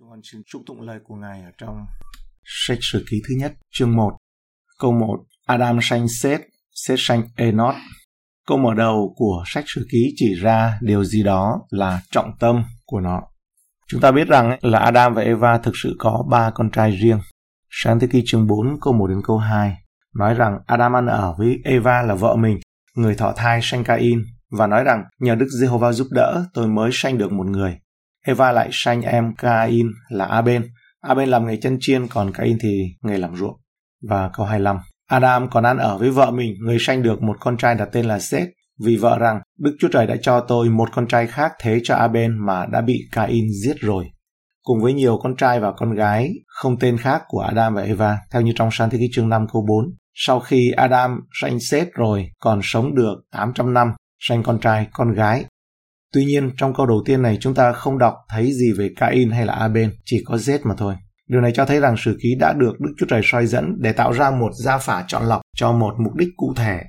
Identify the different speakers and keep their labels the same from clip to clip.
Speaker 1: Chúng con xin chúc tụng lời của Ngài ở trong sách sử ký thứ nhất, chương 1. Câu 1, Adam sanh Seth, Seth sanh Enoch. Câu mở đầu của sách sử ký chỉ ra điều gì đó là trọng tâm của nó. Chúng ta biết rằng là Adam và Eva thực sự có ba con trai riêng. Sáng thế ký chương 4 câu 1 đến câu 2 nói rằng Adam ăn ở với Eva là vợ mình, người thọ thai sanh Cain và nói rằng nhờ Đức Giê-hô-va giúp đỡ tôi mới sanh được một người. Eva lại sanh em Cain là Aben. Aben làm nghề chân chiên còn Cain thì nghề làm ruộng. Và câu 25. Adam còn ăn ở với vợ mình, người sanh được một con trai đặt tên là Seth, vì vợ rằng Đức Chúa Trời đã cho tôi một con trai khác thế cho Aben mà đã bị Cain giết rồi. Cùng với nhiều con trai và con gái không tên khác của Adam và Eva, theo như trong sáng thế ký chương 5 câu 4. Sau khi Adam sanh Seth rồi, còn sống được 800 năm, sanh con trai, con gái Tuy nhiên, trong câu đầu tiên này chúng ta không đọc thấy gì về Cain hay là Aben, chỉ có Z mà thôi. Điều này cho thấy rằng sử ký đã được Đức Chúa Trời soi dẫn để tạo ra một gia phả chọn lọc cho một mục đích cụ thể.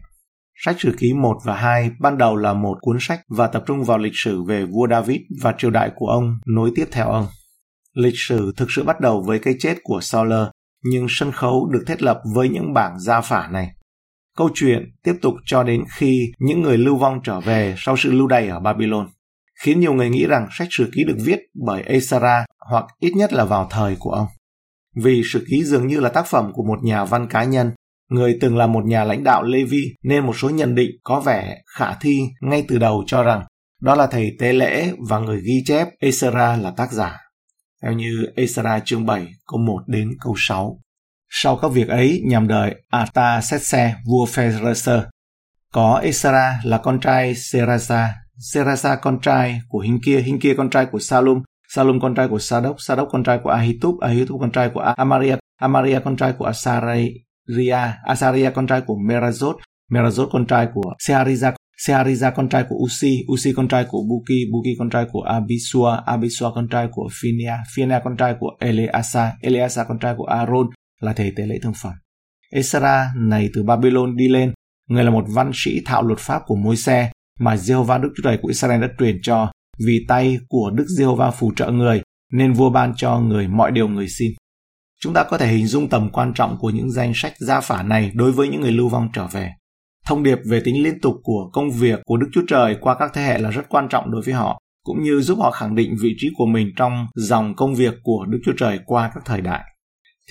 Speaker 1: Sách sử ký 1 và 2 ban đầu là một cuốn sách và tập trung vào lịch sử về vua David và triều đại của ông nối tiếp theo ông. Lịch sử thực sự bắt đầu với cái chết của Saul, nhưng sân khấu được thiết lập với những bảng gia phả này. Câu chuyện tiếp tục cho đến khi những người lưu vong trở về sau sự lưu đày ở Babylon, khiến nhiều người nghĩ rằng sách sử ký được viết bởi Esara hoặc ít nhất là vào thời của ông. Vì sử ký dường như là tác phẩm của một nhà văn cá nhân, người từng là một nhà lãnh đạo Levi nên một số nhận định có vẻ khả thi ngay từ đầu cho rằng đó là thầy tế lễ và người ghi chép Esra là tác giả. Theo như Esra chương 7 câu 1 đến câu 6. Sau các việc ấy nhằm đời Artaxerxes vua Phaerecer. Có Esara là con trai Serasa, Serasa con trai của Hình kia, Hình kia con trai của Salum, Salum con trai của Sadok, Sadok con trai của Ahitub, Ahitub con trai của Amaria, Amaria con trai của Asaria, Asaria con trai của Merazot, Merazot con trai của Seariza, Seariza con trai của Usi, Usi con trai của Buki, Buki con trai của Abisua, Abisua con trai của Phinia, Phinia con trai của Eleasa, Eleasa con trai của Aaron, là thầy tế lễ thương phẩm. Esra này từ Babylon đi lên, người là một văn sĩ thạo luật pháp của môi xe mà Jehovah Đức Chúa Trời của Israel đã truyền cho vì tay của Đức Jehovah phù trợ người nên vua ban cho người mọi điều người xin. Chúng ta có thể hình dung tầm quan trọng của những danh sách gia phả này đối với những người lưu vong trở về. Thông điệp về tính liên tục của công việc của Đức Chúa Trời qua các thế hệ là rất quan trọng đối với họ, cũng như giúp họ khẳng định vị trí của mình trong dòng công việc của Đức Chúa Trời qua các thời đại.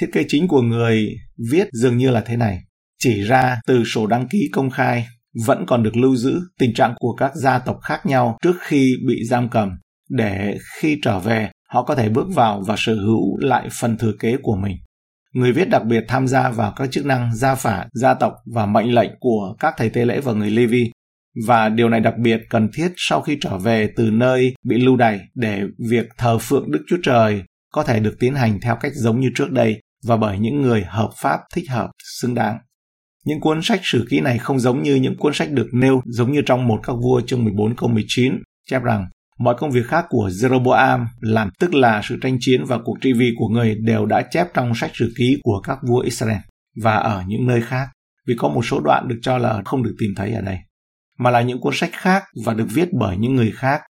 Speaker 1: Thiết kế chính của người viết dường như là thế này. Chỉ ra từ sổ đăng ký công khai vẫn còn được lưu giữ tình trạng của các gia tộc khác nhau trước khi bị giam cầm để khi trở về họ có thể bước vào và sở hữu lại phần thừa kế của mình. Người viết đặc biệt tham gia vào các chức năng gia phả, gia tộc và mệnh lệnh của các thầy tế lễ và người Levi. Và điều này đặc biệt cần thiết sau khi trở về từ nơi bị lưu đày để việc thờ phượng Đức Chúa Trời có thể được tiến hành theo cách giống như trước đây và bởi những người hợp pháp thích hợp, xứng đáng. Những cuốn sách sử ký này không giống như những cuốn sách được nêu giống như trong một các vua chương 14 câu 19 chép rằng, mọi công việc khác của Jeroboam làm tức là sự tranh chiến và cuộc trị vì của người đều đã chép trong sách sử ký của các vua Israel và ở những nơi khác vì có một số đoạn được cho là không được tìm thấy ở đây, mà là những cuốn sách khác và được viết bởi những người khác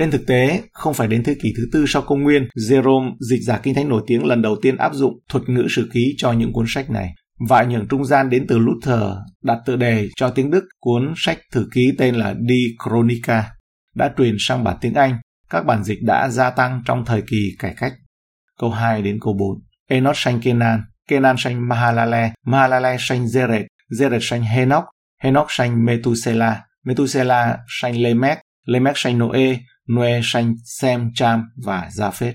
Speaker 1: trên thực tế, không phải đến thế kỷ thứ tư sau công nguyên, Jerome, dịch giả kinh thánh nổi tiếng lần đầu tiên áp dụng thuật ngữ sử ký cho những cuốn sách này. Và ảnh hưởng trung gian đến từ Luther đặt tựa đề cho tiếng Đức cuốn sách thử ký tên là Die Chronica, đã truyền sang bản tiếng Anh. Các bản dịch đã gia tăng trong thời kỳ cải cách. Câu 2 đến câu 4. Enoch sanh Kenan, Kenan sanh Mahalale, Mahalale sanh Zeret, Zeret sanh Henoch, Henoch sanh Methuselah, Methuselah sanh Lemech, Lemech sanh Noe, Noe sanh Sem, Cham và Japheth.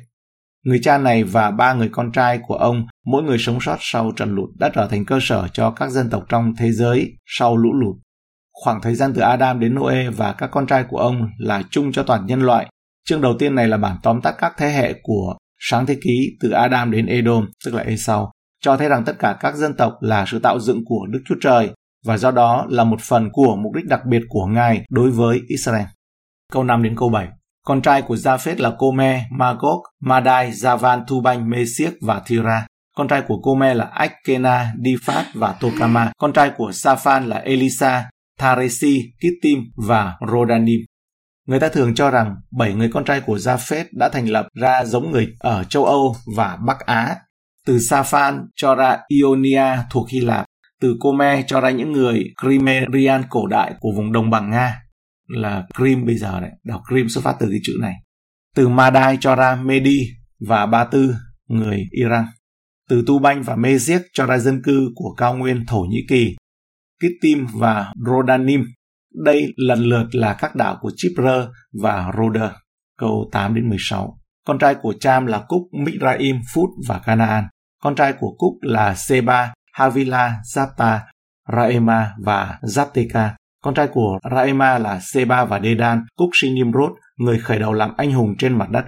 Speaker 1: Người cha này và ba người con trai của ông, mỗi người sống sót sau trận lụt đã trở thành cơ sở cho các dân tộc trong thế giới sau lũ lụt. Khoảng thời gian từ Adam đến Noe và các con trai của ông là chung cho toàn nhân loại. Chương đầu tiên này là bản tóm tắt các thế hệ của sáng thế ký từ Adam đến Edom, tức là Esau, cho thấy rằng tất cả các dân tộc là sự tạo dựng của Đức Chúa Trời và do đó là một phần của mục đích đặc biệt của Ngài đối với Israel. Câu 5 đến câu 7 con trai của Japheth là Come, Magog, Madai, Javan, Thubanh, Mesiếc và Thira. Con trai của Come là Akkena, Diphat và Tokama. Con trai của Safan là Elisa, Tharesi, Kittim và Rodanim. Người ta thường cho rằng bảy người con trai của Japheth đã thành lập ra giống người ở châu Âu và Bắc Á. Từ Safan cho ra Ionia thuộc Hy Lạp, từ Kome cho ra những người Crimean cổ đại của vùng đồng bằng Nga, là cream bây giờ đấy, đảo cream xuất phát từ cái chữ này. Từ Madai cho ra Medi và Ba Tư, người Iran. Từ Tu Banh và Mê cho ra dân cư của cao nguyên Thổ Nhĩ Kỳ, Kittim và Rodanim. Đây lần lượt là các đảo của Chipre và Rhodes. Câu 8 đến 16. Con trai của Cham là Cúc, Mizraim, Phút và Canaan. Con trai của Cúc là Seba, Havila, Zapta, Raema và Zapteka. Con trai của Raema là Seba và Dedan, Cúc sinh Nimrod, người khởi đầu làm anh hùng trên mặt đất.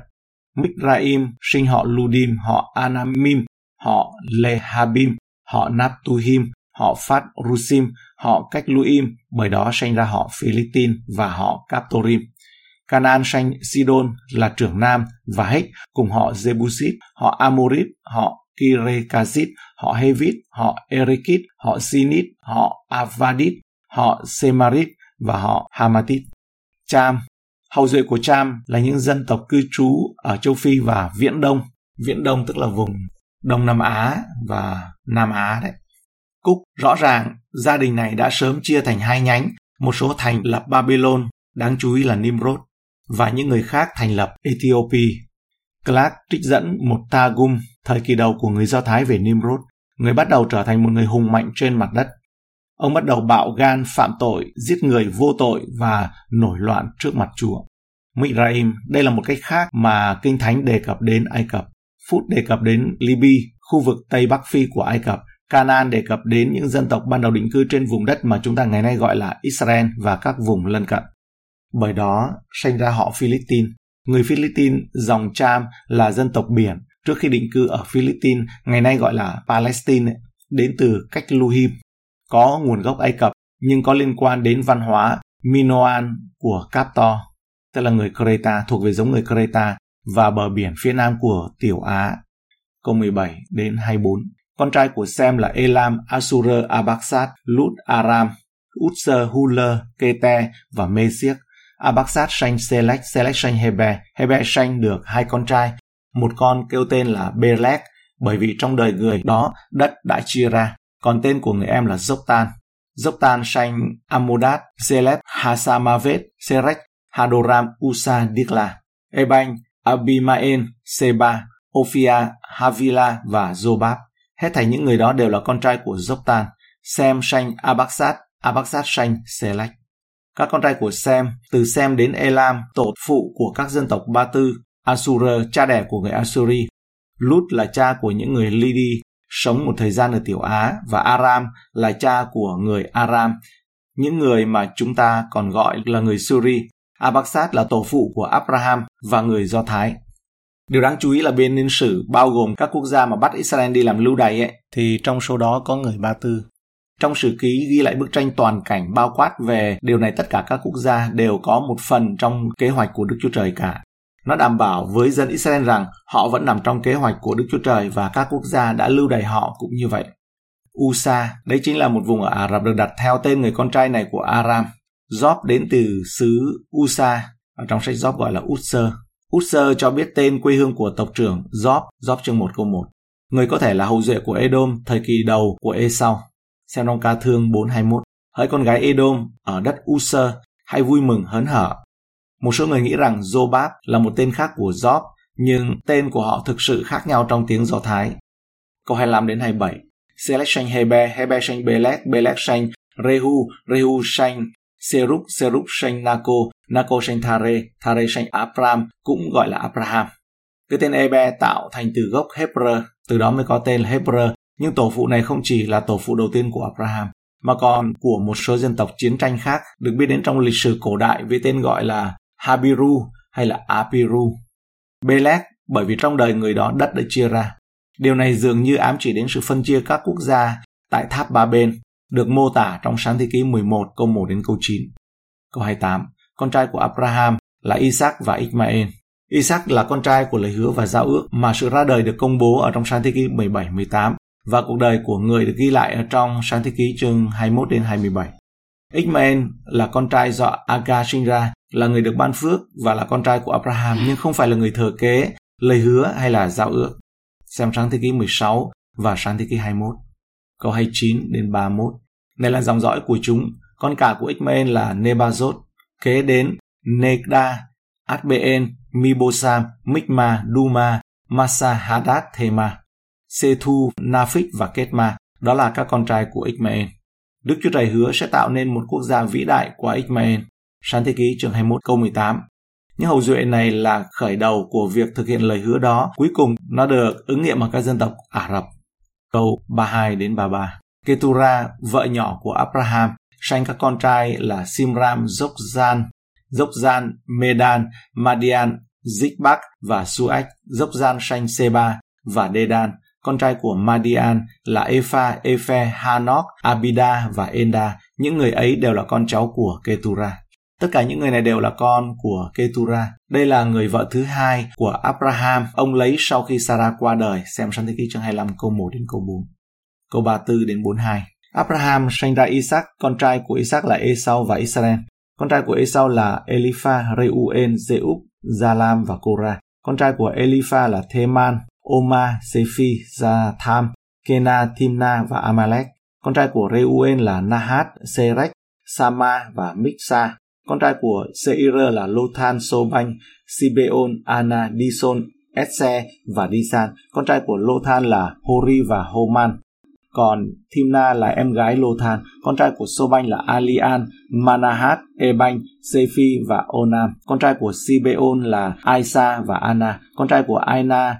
Speaker 1: Mikraim sinh họ Ludim, họ Anamim, họ Lehabim, họ Naptuhim, họ Phát Rusim, họ Cách Luim, bởi đó sanh ra họ Philippines và họ Captorim. Canaan sanh Sidon là trưởng nam và Hếch cùng họ Jebusit, họ Amorit, họ Kirekazit, họ Hevit, họ Erikit, họ Sinit, họ Avadit, họ Semarit và họ Hamatit. Cham Hậu duệ của Cham là những dân tộc cư trú ở châu Phi và Viễn Đông. Viễn Đông tức là vùng Đông Nam Á và Nam Á đấy. Cúc rõ ràng gia đình này đã sớm chia thành hai nhánh, một số thành lập Babylon, đáng chú ý là Nimrod, và những người khác thành lập Ethiopia. Clark trích dẫn một Targum thời kỳ đầu của người Do Thái về Nimrod, người bắt đầu trở thành một người hùng mạnh trên mặt đất. Ông bắt đầu bạo gan phạm tội, giết người vô tội và nổi loạn trước mặt Chúa. Mizraim, đây là một cách khác mà Kinh Thánh đề cập đến Ai Cập. Phút đề cập đến Libya, khu vực Tây Bắc Phi của Ai Cập. Canaan đề cập đến những dân tộc ban đầu định cư trên vùng đất mà chúng ta ngày nay gọi là Israel và các vùng lân cận. Bởi đó, sinh ra họ Philippines. Người Philippines dòng Cham là dân tộc biển trước khi định cư ở Philippines, ngày nay gọi là Palestine, đến từ cách Luhim, có nguồn gốc Ai Cập nhưng có liên quan đến văn hóa Minoan của Captor, tức là người Creta thuộc về giống người Creta và bờ biển phía nam của Tiểu Á. Câu 17 đến 24. Con trai của Sem là Elam, Asur, Abaxat, Lut, Aram, Utser, Huler, Kete và Mesiek. Abaxat sanh Selech, Selech sanh Hebe, Hebe sanh được hai con trai, một con kêu tên là Belek, bởi vì trong đời người đó đất đã chia ra, còn tên của người em là Zoktan. Zoktan sanh Amodat, Zeleb Hasamavet, Serech, Hadoram, Usa, Dikla. Ebanh, Abimael, Seba, Ophia, Havila và Zobab. Hết thảy những người đó đều là con trai của Zoktan. Sem sanh Abaksat, Abaksat sanh Selech. Các con trai của Sem, từ Sem đến Elam, tổ phụ của các dân tộc Ba Tư, Asura, cha đẻ của người Asuri. Lut là cha của những người Lidi, sống một thời gian ở Tiểu Á, và Aram là cha của người Aram, những người mà chúng ta còn gọi là người Suri. Abaxat là tổ phụ của Abraham và người Do Thái. Điều đáng chú ý là bên niên sử bao gồm các quốc gia mà bắt Israel đi làm lưu đày ấy, thì trong số đó có người Ba Tư. Trong sử ký ghi lại bức tranh toàn cảnh bao quát về điều này tất cả các quốc gia đều có một phần trong kế hoạch của Đức Chúa Trời cả. Nó đảm bảo với dân Israel rằng họ vẫn nằm trong kế hoạch của Đức Chúa Trời và các quốc gia đã lưu đày họ cũng như vậy. Usa, đấy chính là một vùng ở Ả Rập được đặt theo tên người con trai này của Aram. Job đến từ xứ Usa, ở trong sách Job gọi là Utser. Utser cho biết tên quê hương của tộc trưởng Job, Job chương 1 câu 1. Người có thể là hậu duệ của Edom thời kỳ đầu của Esau. Xem trong ca thương 421. Hỡi con gái Edom ở đất User, hãy vui mừng hớn hở một số người nghĩ rằng Jobab là một tên khác của Job, nhưng tên của họ thực sự khác nhau trong tiếng Do Thái. Câu 25 đến 27. Selech sanh Hebe, Hebe sanh Belek, Belek sanh Rehu, Rehu sanh Seruk, Seruk sanh Nako, Nako sanh Thare, Thare sanh Abram, cũng gọi là Abraham. Cái tên Ebe tạo thành từ gốc Hebrew, từ đó mới có tên là Hebrew, nhưng tổ phụ này không chỉ là tổ phụ đầu tiên của Abraham, mà còn của một số dân tộc chiến tranh khác được biết đến trong lịch sử cổ đại với tên gọi là Habiru hay là Apiru. Belek bởi vì trong đời người đó đất đã chia ra. Điều này dường như ám chỉ đến sự phân chia các quốc gia tại tháp ba bên, được mô tả trong sáng thế ký 11 câu 1 đến câu 9. Câu 28. Con trai của Abraham là Isaac và Ismael. Isaac là con trai của lời hứa và giao ước mà sự ra đời được công bố ở trong sáng thế ký 17-18 và cuộc đời của người được ghi lại ở trong sáng thế ký chương 21 đến 27. Ishmael là con trai do Agar sinh ra, là người được ban phước và là con trai của Abraham nhưng không phải là người thừa kế, lời hứa hay là giao ước. Xem sáng thế kỷ 16 và sáng thế kỷ 21. Câu 29 đến 31. Này là dòng dõi của chúng, con cả của Ishmael là Nebazot, kế đến Negda, Adbeen, Mibosam, Mikma, Duma, Masa Hadad Thema, Sethu, Nafik và Ketma. Đó là các con trai của Ishmael. Đức Chúa Trời hứa sẽ tạo nên một quốc gia vĩ đại qua Ishmael. Sáng thế ký chương 21 câu 18. Những hậu duệ này là khởi đầu của việc thực hiện lời hứa đó. Cuối cùng nó được ứng nghiệm ở các dân tộc Ả Rập. Câu 32 đến 33. Ketura, vợ nhỏ của Abraham, sanh các con trai là Simram, Jokzan, Jokzan, Medan, Madian, Zikbak và Suach, Jokzan sanh Seba và Dedan. Con trai của Madian là Epha, Ephe, Hanok, Abida và Enda. Những người ấy đều là con cháu của Ketura. Tất cả những người này đều là con của Ketura. Đây là người vợ thứ hai của Abraham, ông lấy sau khi Sarah qua đời, xem sang thế ký chương 25 câu 1 đến câu 4. Câu 34 đến 42. Abraham sinh ra Isaac, con trai của Isaac là Esau và Israel. Con trai của Esau là Elipha, Reuel, Zeub, Zalam và Korah. Con trai của Elipha là Theman, Oma, Sephi, Zatham, Kena, Timna và Amalek. Con trai của Reuel là Nahat, Serech, Sama và Miksa. Con trai của Seir là Lothan, Sobanh, Sibeon, Ana, Dison, Esse và Disan. Con trai của Lothan là Hori và Homan. Còn Thimna là em gái Lothan. Con trai của Sobanh là Alian, Manahat, Ebanh, Sephi và Onam. Con trai của Sibeon là Aisa và Ana. Con trai của Aina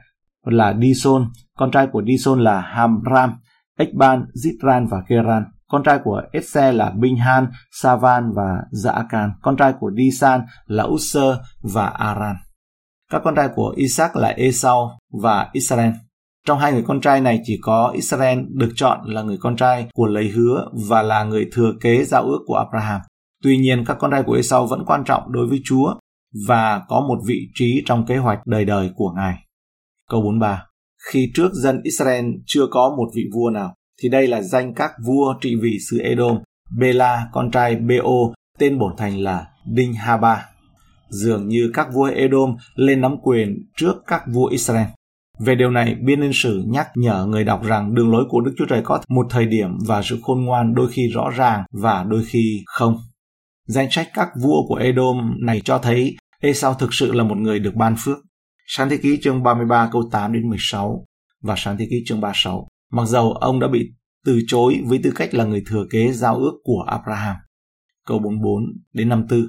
Speaker 1: là Dison. Con trai của Dison là Hamram, Ekban, Zitran và Keran. Con trai của Esse là Binhan, Savan và Zaakan. Con trai của Disan là Usser và Aran. Các con trai của Isaac là Esau và Israel. Trong hai người con trai này chỉ có Israel được chọn là người con trai của lời hứa và là người thừa kế giao ước của Abraham. Tuy nhiên, các con trai của Esau vẫn quan trọng đối với Chúa và có một vị trí trong kế hoạch đời đời của Ngài. Câu 43 Khi trước dân Israel chưa có một vị vua nào, thì đây là danh các vua trị vì xứ Edom. Bela, con trai Beo, tên bổn thành là Đinh Haba. Dường như các vua Edom lên nắm quyền trước các vua Israel. Về điều này, biên niên sử nhắc nhở người đọc rằng đường lối của Đức Chúa Trời có một thời điểm và sự khôn ngoan đôi khi rõ ràng và đôi khi không. Danh sách các vua của Edom này cho thấy Esau thực sự là một người được ban phước. Sáng thế ký chương 33 câu 8 đến 16 và sáng thế ký chương 36. Mặc dầu ông đã bị từ chối với tư cách là người thừa kế giao ước của Abraham. Câu 44 đến 54.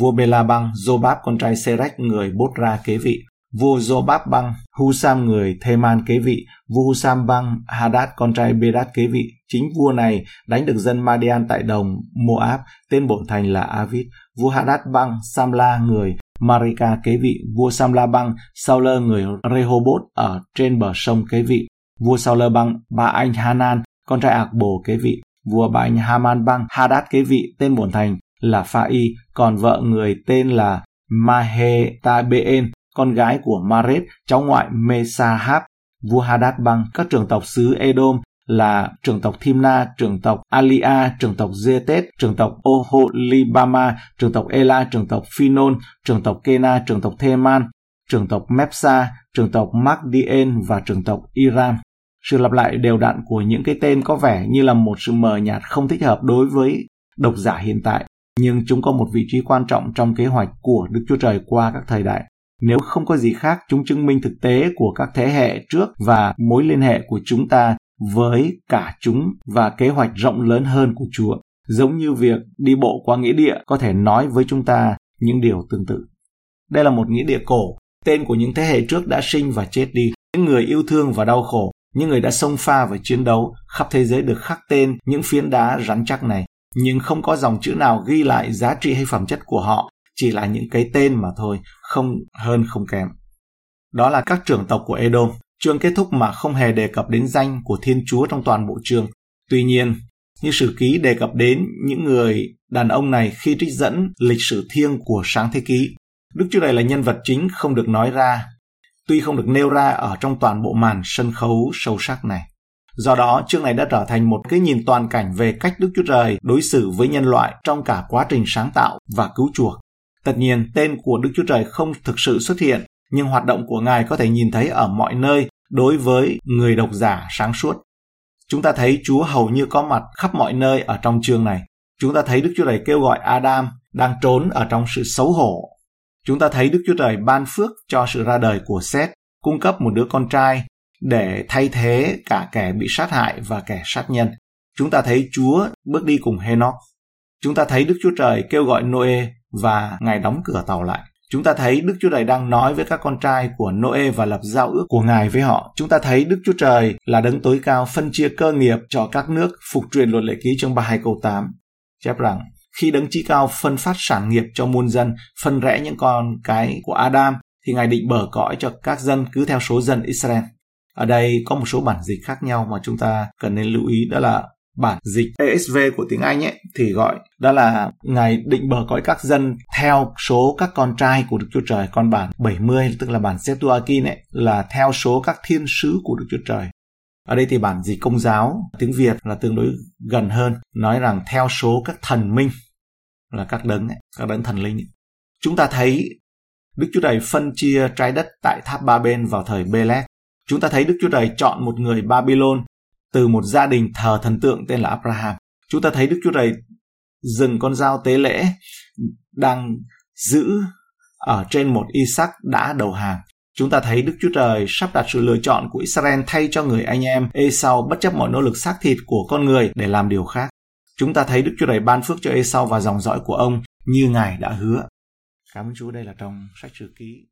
Speaker 1: Vua Bela băng Jobab con trai Serech người bốt ra kế vị. Vua Jobab băng Husam người Theman kế vị. Vua Husam băng Hadad con trai Bedad kế vị. Chính vua này đánh được dân Madian tại đồng Moab, tên bổn thành là Avid. Vua Hadad băng Samla người Marika kế vị. Vua Samla băng Sauler người Rehoboth ở trên bờ sông kế vị vua sau lơ băng ba anh Hanan, con trai Ạc Bồ kế vị, vua ba anh Haman băng Hadad kế vị, tên bổn thành là Pha Y, còn vợ người tên là Mahetabeen, con gái của Maret, cháu ngoại Mesahab, vua Hadad băng các trưởng tộc xứ Edom là trưởng tộc Thimna, trưởng tộc Alia, trưởng tộc Zetet, trưởng tộc Oholibama, trưởng tộc Ela, trưởng tộc Phinon, trưởng tộc Kena, trưởng tộc Theman, trưởng tộc Mepsa, trưởng tộc Magdien và trưởng tộc Iran. Sự lặp lại đều đặn của những cái tên có vẻ như là một sự mờ nhạt không thích hợp đối với độc giả hiện tại, nhưng chúng có một vị trí quan trọng trong kế hoạch của Đức Chúa Trời qua các thời đại. Nếu không có gì khác, chúng chứng minh thực tế của các thế hệ trước và mối liên hệ của chúng ta với cả chúng và kế hoạch rộng lớn hơn của Chúa. Giống như việc đi bộ qua nghĩa địa có thể nói với chúng ta những điều tương tự. Đây là một nghĩa địa cổ, tên của những thế hệ trước đã sinh và chết đi, những người yêu thương và đau khổ, những người đã xông pha và chiến đấu khắp thế giới được khắc tên những phiến đá rắn chắc này, nhưng không có dòng chữ nào ghi lại giá trị hay phẩm chất của họ, chỉ là những cái tên mà thôi, không hơn không kém. Đó là các trưởng tộc của Edom. Chương kết thúc mà không hề đề cập đến danh của Thiên Chúa trong toàn bộ chương. Tuy nhiên, như sử ký đề cập đến những người đàn ông này khi trích dẫn lịch sử thiêng của sáng thế ký. Đức Chúa Trời là nhân vật chính không được nói ra tuy không được nêu ra ở trong toàn bộ màn sân khấu sâu sắc này. Do đó, chương này đã trở thành một cái nhìn toàn cảnh về cách Đức Chúa Trời đối xử với nhân loại trong cả quá trình sáng tạo và cứu chuộc. Tất nhiên, tên của Đức Chúa Trời không thực sự xuất hiện, nhưng hoạt động của Ngài có thể nhìn thấy ở mọi nơi đối với người độc giả sáng suốt. Chúng ta thấy Chúa hầu như có mặt khắp mọi nơi ở trong chương này. Chúng ta thấy Đức Chúa Trời kêu gọi Adam đang trốn ở trong sự xấu hổ. Chúng ta thấy Đức Chúa Trời ban phước cho sự ra đời của Seth, cung cấp một đứa con trai để thay thế cả kẻ bị sát hại và kẻ sát nhân. Chúng ta thấy Chúa bước đi cùng Henoch. Chúng ta thấy Đức Chúa Trời kêu gọi Noe và Ngài đóng cửa tàu lại. Chúng ta thấy Đức Chúa Trời đang nói với các con trai của Noe và lập giao ước của Ngài với họ. Chúng ta thấy Đức Chúa Trời là đấng tối cao phân chia cơ nghiệp cho các nước phục truyền luật lệ ký chương 32 câu 8. Chép rằng, khi đấng chí cao phân phát sản nghiệp cho muôn dân, phân rẽ những con cái của Adam, thì Ngài định bờ cõi cho các dân cứ theo số dân Israel. Ở đây có một số bản dịch khác nhau mà chúng ta cần nên lưu ý đó là bản dịch ESV của tiếng Anh ấy thì gọi đó là ngài định bờ cõi các dân theo số các con trai của Đức Chúa Trời còn bản 70 tức là bản Septuagint ấy là theo số các thiên sứ của Đức Chúa Trời ở đây thì bản dịch công giáo tiếng Việt là tương đối gần hơn nói rằng theo số các thần minh là các đấng ấy, các đấng thần linh ấy. chúng ta thấy Đức Chúa Trời phân chia trái đất tại tháp Ba Bên vào thời Bê-lét. Chúng ta thấy Đức Chúa Trời chọn một người Babylon từ một gia đình thờ thần tượng tên là Abraham. Chúng ta thấy Đức Chúa Trời dừng con dao tế lễ đang giữ ở trên một Isaac đã đầu hàng. Chúng ta thấy Đức Chúa Trời sắp đặt sự lựa chọn của Israel thay cho người anh em Esau bất chấp mọi nỗ lực xác thịt của con người để làm điều khác. Chúng ta thấy Đức Chúa Trời ban phước cho Esau và dòng dõi của ông như Ngài đã hứa. Cảm ơn Chúa đây là trong sách sử ký